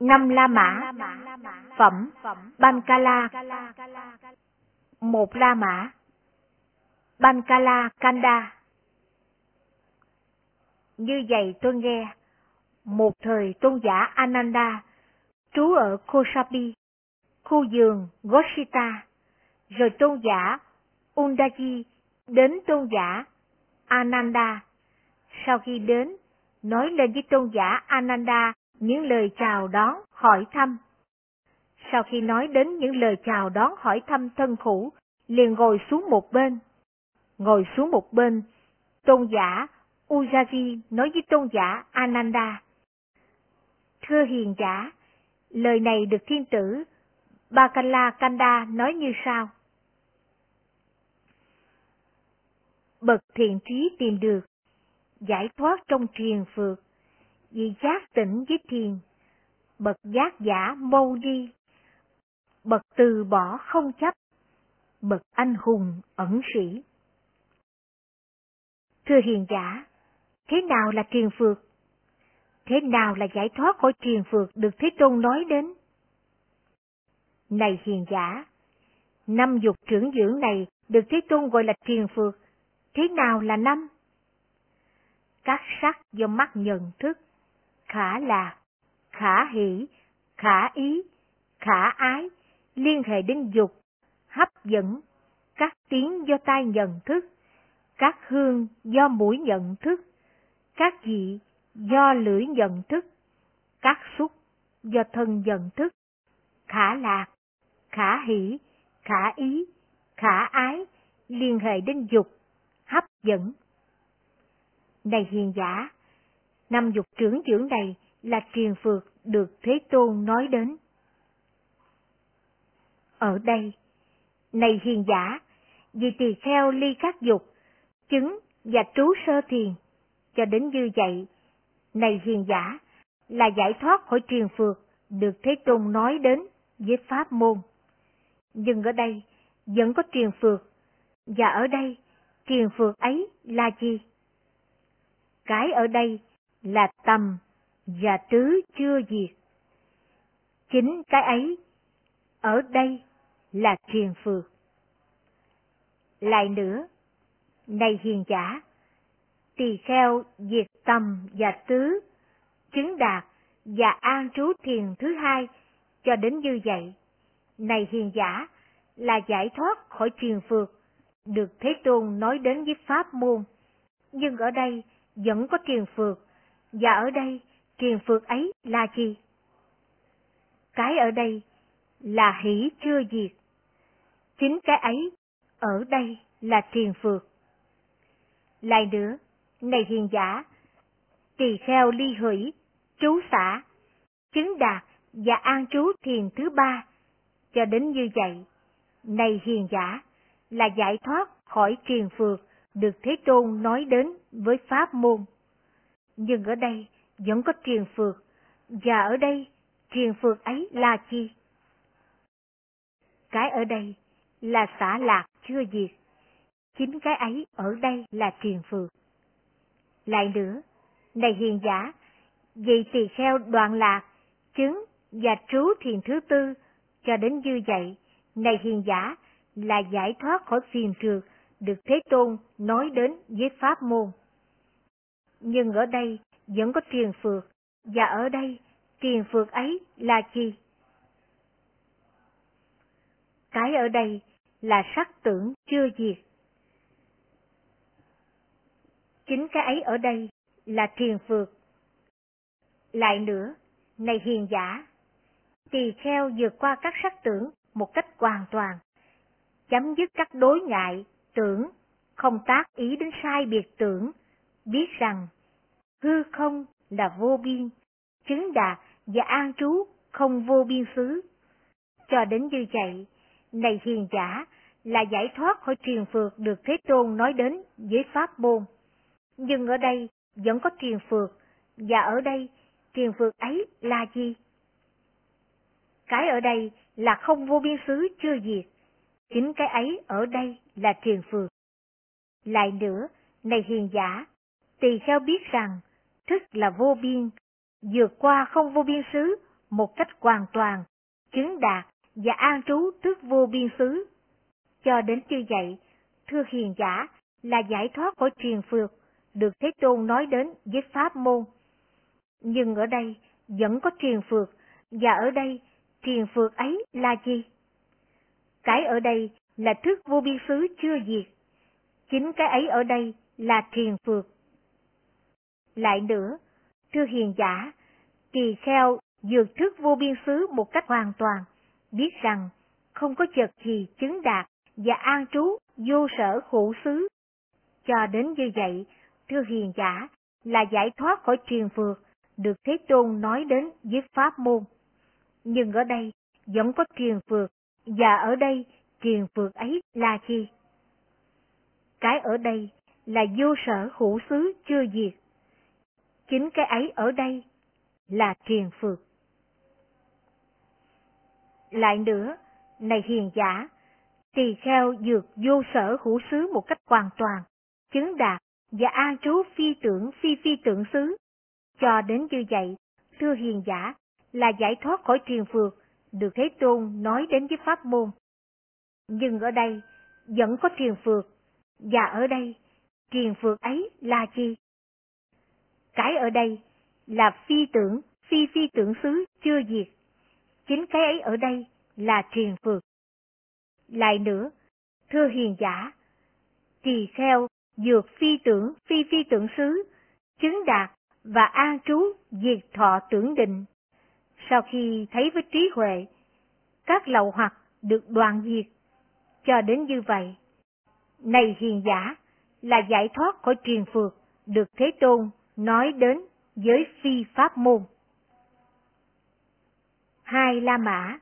Năm La Mã. Phẩm. Bankala Một La Mã. Bankala Kanda. Như vậy tôi nghe, một thời tôn giả Ananda trú ở Kosapi, khu vườn Goshita, rồi tôn giả Undaji đến tôn giả Ananda. Sau khi đến, nói lên với tôn giả Ananda những lời chào đón, hỏi thăm. Sau khi nói đến những lời chào đón hỏi thăm thân khủ, liền ngồi xuống một bên. Ngồi xuống một bên, tôn giả Ujaji nói với tôn giả Ananda. Thưa hiền giả, lời này được thiên tử Bakala Kanda nói như sau. Bậc thiện trí tìm được, giải thoát trong triền phượt, vì giác tỉnh với thiền, bậc giác giả mâu đi, bậc từ bỏ không chấp, bậc anh hùng ẩn sĩ. Thưa hiền giả, thế nào là thiền phược? Thế nào là giải thoát khỏi thiền phược được Thế Tôn nói đến? Này hiền giả, năm dục trưởng dưỡng này được Thế Tôn gọi là thiền phược, Thế nào là năm? Các sắc do mắt nhận thức, khả lạc, khả hỷ, khả ý, khả ái, liên hệ đến dục, hấp dẫn, các tiếng do tai nhận thức, các hương do mũi nhận thức, các vị do lưỡi nhận thức, các xúc do thân nhận thức, khả lạc, khả hỷ, khả ý, khả ái, liên hệ đến dục, hấp dẫn. Này hiền giả, năm dục trưởng dưỡng này là triền phược được Thế Tôn nói đến. Ở đây, này hiền giả, vì tỳ kheo ly các dục, chứng và trú sơ thiền, cho đến như vậy, này hiền giả, là giải thoát khỏi triền phược được Thế Tôn nói đến với pháp môn. Nhưng ở đây vẫn có triền phược, và ở đây triền phược ấy là gì? Cái ở đây là tầm và tứ chưa diệt. Chính cái ấy ở đây là triền phược. Lại nữa, này hiền giả, tỳ kheo diệt tầm và tứ, chứng đạt và an trú thiền thứ hai cho đến như vậy. Này hiền giả, là giải thoát khỏi triền phược, được Thế Tôn nói đến với pháp môn. Nhưng ở đây vẫn có triền phược, và ở đây triền phược ấy là gì? Cái ở đây là hỷ chưa diệt. Chính cái ấy ở đây là triền phược. Lại nữa, này hiền giả, tỳ kheo ly hủy, trú xã, chứng đạt và an trú thiền thứ ba, cho đến như vậy. Này hiền giả, là giải thoát khỏi triền phược được Thế Tôn nói đến với pháp môn. Nhưng ở đây vẫn có triền phược, và ở đây triền phược ấy là chi? Cái ở đây là xả lạc chưa diệt, chính cái ấy ở đây là triền phược. Lại nữa, này hiền giả, vì tỳ kheo đoạn lạc, chứng và trú thiền thứ tư, cho đến như vậy, này hiền giả, là giải thoát khỏi phiền trượt, được Thế Tôn nói đến với pháp môn. Nhưng ở đây vẫn có triền phược, và ở đây triền phược ấy là chi? Cái ở đây là sắc tưởng chưa diệt. Chính cái ấy ở đây là thiền phược. Lại nữa, này hiền giả, tỳ kheo vượt qua các sắc tưởng một cách hoàn toàn, chấm dứt các đối ngại, tưởng, không tác ý đến sai biệt tưởng, biết rằng hư không là vô biên, chứng đạt và an trú không vô biên xứ. Cho đến như vậy, này hiền giả, là giải thoát khỏi truyền phược được Thế Tôn nói đến với Pháp môn. Nhưng ở đây vẫn có truyền phược, và ở đây truyền phược ấy là gì? Cái ở đây là không vô biên xứ chưa diệt, chính cái ấy ở đây là truyền phược. Lại nữa, này hiền giả, tỳ kheo biết rằng thức là vô biên, vượt qua không vô biên xứ một cách hoàn toàn, chứng đạt và an trú trước vô biên xứ. Cho đến như vậy, thưa hiền giả, là giải thoát khỏi truyền phược, được Thế Tôn nói đến với Pháp môn. Nhưng ở đây vẫn có truyền phược, và ở đây truyền phược ấy là gì? Cái ở đây là thức vô biên xứ chưa diệt. Chính cái ấy ở đây là truyền phược. Lại nữa, thưa hiền giả, tỳ kheo dược thức vô biên xứ một cách hoàn toàn, biết rằng không có chật gì chứng đạt và an trú vô sở khổ xứ. Cho đến như vậy, thưa hiền giả, là giải thoát khỏi truyền phược, được Thế Tôn nói đến với Pháp môn. Nhưng ở đây vẫn có truyền phược, và ở đây truyền phược ấy là gì? Cái ở đây là vô sở hữu xứ chưa diệt. Chính cái ấy ở đây là thiền phược. Lại nữa, này hiền giả, tỳ kheo dược vô sở hữu xứ một cách hoàn toàn, chứng đạt và an trú phi tưởng phi phi tưởng xứ. Cho đến như vậy, thưa hiền giả, là giải thoát khỏi thiền phược, được Thế Tôn nói đến với pháp môn. Nhưng ở đây, vẫn có thiền phược, và ở đây, thiền phược ấy là gì? Cái ở đây là phi tưởng, phi phi tưởng xứ chưa diệt. Chính cái ấy ở đây là truyền phược. Lại nữa, thưa hiền giả, tỳ kheo dược phi tưởng, phi phi tưởng xứ, chứng đạt và an trú diệt thọ tưởng định. Sau khi thấy với trí huệ, các lậu hoặc được đoạn diệt, cho đến như vậy. Này hiền giả, là giải thoát khỏi truyền phược, được Thế Tôn nói đến giới phi pháp môn. Hai La Mã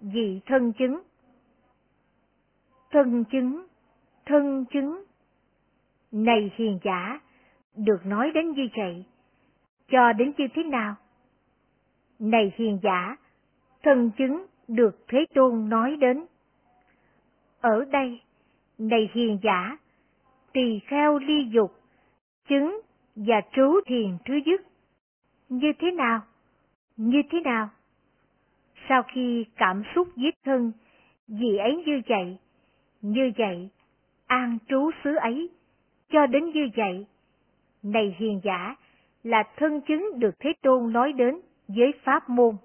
Dị thân chứng Thân chứng, thân chứng Này hiền giả, được nói đến như vậy, cho đến như thế nào? Này hiền giả, thân chứng được Thế Tôn nói đến. Ở đây, này hiền giả, tỳ kheo ly dục, chứng và trú thiền thứ dứt. Như thế nào? Như thế nào? Sau khi cảm xúc giết thân, vì ấy như vậy, như vậy, an trú xứ ấy, cho đến như vậy. Này hiền giả, là thân chứng được Thế Tôn nói đến với pháp môn.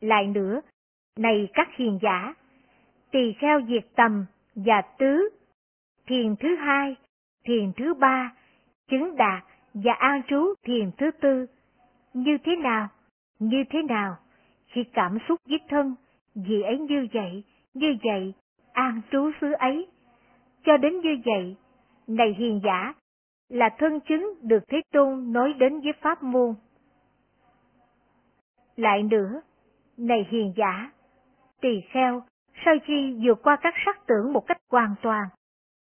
Lại nữa, này các hiền giả, tỳ kheo diệt tầm và tứ, thiền thứ hai, thiền thứ ba, chứng đạt và an trú thiền thứ tư. Như thế nào? Như thế nào? Khi cảm xúc giết thân, vì ấy như vậy, như vậy, an trú xứ ấy. Cho đến như vậy, này hiền giả, là thân chứng được Thế Tôn nói đến với Pháp môn. Lại nữa, này hiền giả, tỳ kheo, sau khi vượt qua các sắc tưởng một cách hoàn toàn,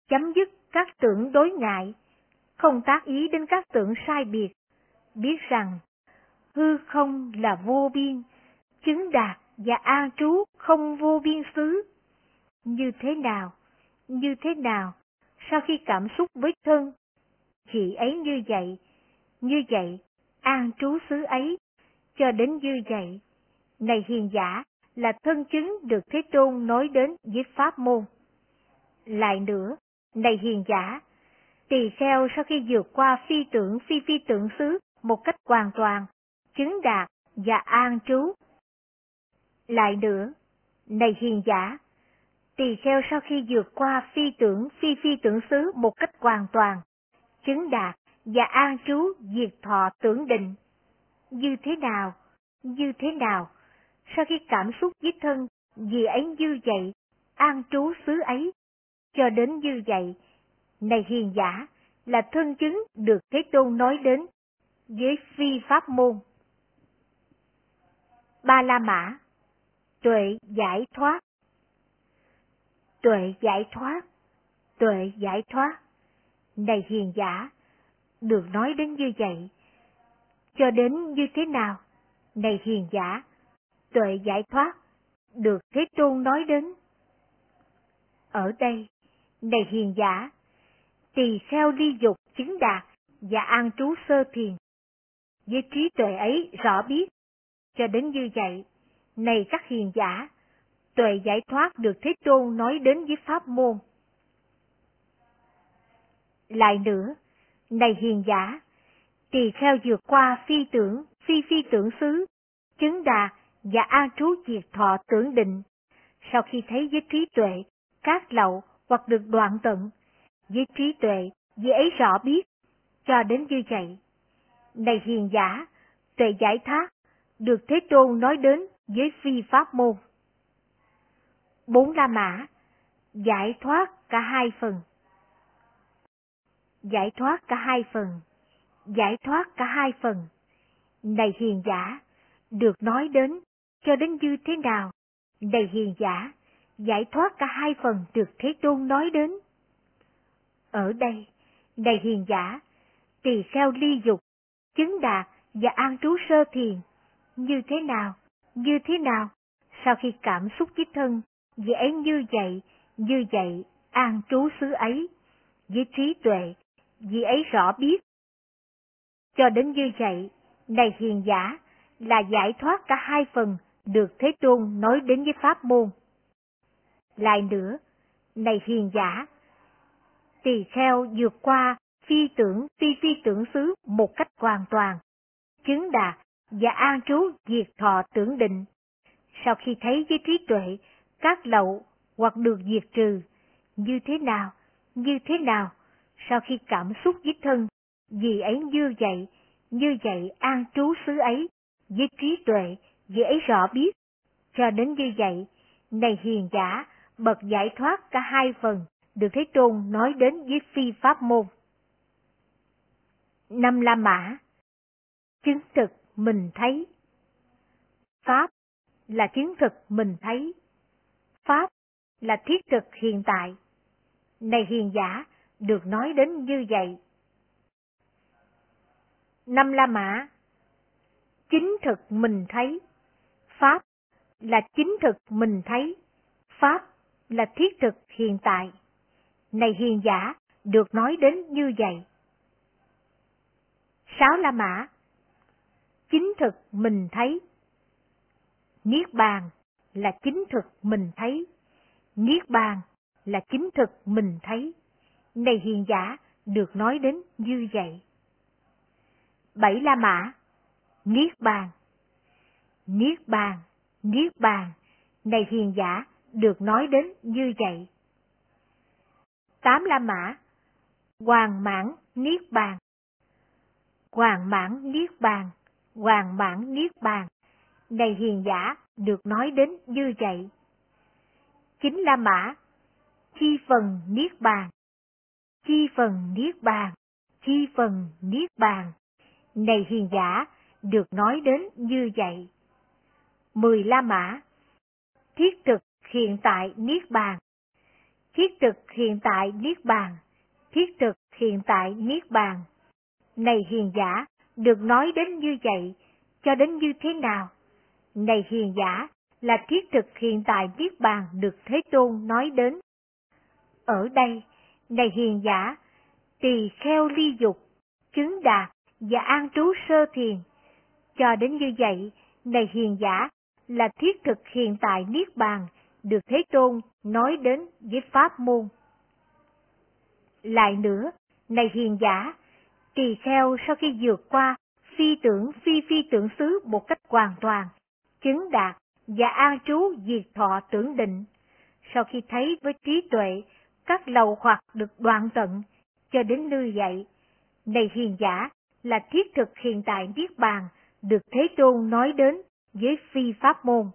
chấm dứt các tưởng đối ngại, không tác ý đến các tưởng sai biệt, biết rằng hư không là vô biên, chứng đạt và an trú không vô biên xứ. Như thế nào? Như thế nào? Sau khi cảm xúc với thân, chị ấy như vậy, như vậy, an trú xứ ấy, cho đến như vậy. Này hiền giả, là thân chứng được Thế Tôn nói đến với Pháp môn. Lại nữa, này hiền giả, tỳ kheo sau khi vượt qua phi tưởng phi phi tưởng xứ một cách hoàn toàn, chứng đạt và an trú. Lại nữa, này hiền giả, tỳ kheo sau khi vượt qua phi tưởng phi phi tưởng xứ một cách hoàn toàn, chứng đạt và an trú diệt thọ tưởng định. Như thế nào? Như thế nào? Sau khi cảm xúc giết thân, vì ấy như vậy, an trú xứ ấy, cho đến như vậy, này hiền giả, là thân chứng được Thế Tôn nói đến, với phi pháp môn. Ba La Mã Tuệ giải thoát Tuệ giải thoát Tuệ giải thoát Này hiền giả, được nói đến như vậy. Cho đến như thế nào? Này hiền giả, tuệ giải thoát, được Thế Tôn nói đến. Ở đây, này hiền giả, tỳ kheo ly dục chứng đạt và an trú sơ thiền. với trí tuệ ấy rõ biết. Cho đến như vậy, này các hiền giả, tuệ giải thoát được Thế Tôn nói đến với pháp môn. Lại nữa, này hiền giả, tỳ kheo vượt qua phi tưởng, phi phi tưởng xứ, chứng đà và an trú diệt thọ tưởng định. Sau khi thấy với trí tuệ, các lậu hoặc được đoạn tận, với trí tuệ, với ấy rõ biết, cho đến như vậy. Này hiền giả, tuệ giải thoát, được Thế Tôn nói đến với phi pháp môn. Bốn La Mã, giải thoát cả hai phần. Giải thoát cả hai phần, giải thoát cả hai phần. Này hiền giả, được nói đến, cho đến như thế nào? Này hiền giả, giải thoát cả hai phần được Thế Tôn nói đến. Ở đây, này hiền giả, tỳ kheo ly dục, chứng đạt và an trú sơ thiền, như thế nào, như thế nào, sau khi cảm xúc với thân, dễ như vậy, như vậy, an trú xứ ấy, với trí tuệ, vì ấy rõ biết. Cho đến như vậy, này hiền giả, là giải thoát cả hai phần được Thế Tôn nói đến với pháp môn. Lại nữa, này hiền giả, tỳ kheo vượt qua phi tưởng phi phi tưởng xứ một cách hoàn toàn, chứng đạt và an trú diệt thọ tưởng định. Sau khi thấy với trí tuệ các lậu hoặc được diệt trừ, như thế nào, như thế nào, sau khi cảm xúc với thân, vì ấy như vậy, như vậy an trú xứ ấy, với trí tuệ, vì ấy rõ biết, cho đến như vậy, này hiền giả, bậc giải thoát cả hai phần, được Thế Tôn nói đến với phi pháp môn. Năm La Mã Chứng thực mình thấy Pháp là chứng thực mình thấy. Pháp là thiết thực hiện tại. Này hiền giả, được nói đến như vậy. Năm La Mã Chính thực mình thấy. Pháp là chính thực mình thấy. Pháp là thiết thực hiện tại. Này hiền giả, được nói đến như vậy. Sáu La Mã Chính thực mình thấy. Niết bàn là chính thực mình thấy. Niết bàn là chính thực mình thấy. Này hiền giả, được nói đến như vậy. Bảy La Mã Niết bàn Niết bàn, Niết bàn, này hiền giả, được nói đến như vậy. Tám La Mã Hoàng mãn Niết bàn Hoàng mãn Niết bàn, Hoàng mãn Niết bàn, này hiền giả, được nói đến như vậy. Chính La Mã Chi phần Niết bàn Chi phần Niết bàn, chi phần Niết bàn, này hiền giả, được nói đến như vậy. Mười La Mã Thiết thực hiện tại Niết Bàn Thiết thực hiện tại Niết Bàn Thiết thực hiện tại Niết Bàn Này hiền giả, được nói đến như vậy, cho đến như thế nào? Này hiền giả, là thiết thực hiện tại Niết Bàn được Thế Tôn nói đến. Ở đây, này hiền giả, tỳ kheo ly dục, chứng đạt và an trú sơ thiền. Cho đến như vậy, này hiền giả, là thiết thực hiện tại Niết Bàn, được Thế Tôn nói đến với Pháp môn. Lại nữa, này hiền giả, tỳ kheo sau khi vượt qua phi tưởng phi phi tưởng xứ một cách hoàn toàn, chứng đạt và an trú diệt thọ tưởng định. Sau khi thấy với trí tuệ, các lầu hoặc được đoạn tận, cho đến như vậy, này hiền giả, là thiết thực hiện tại Niết Bàn, được Thế Tôn nói đến với phi pháp môn.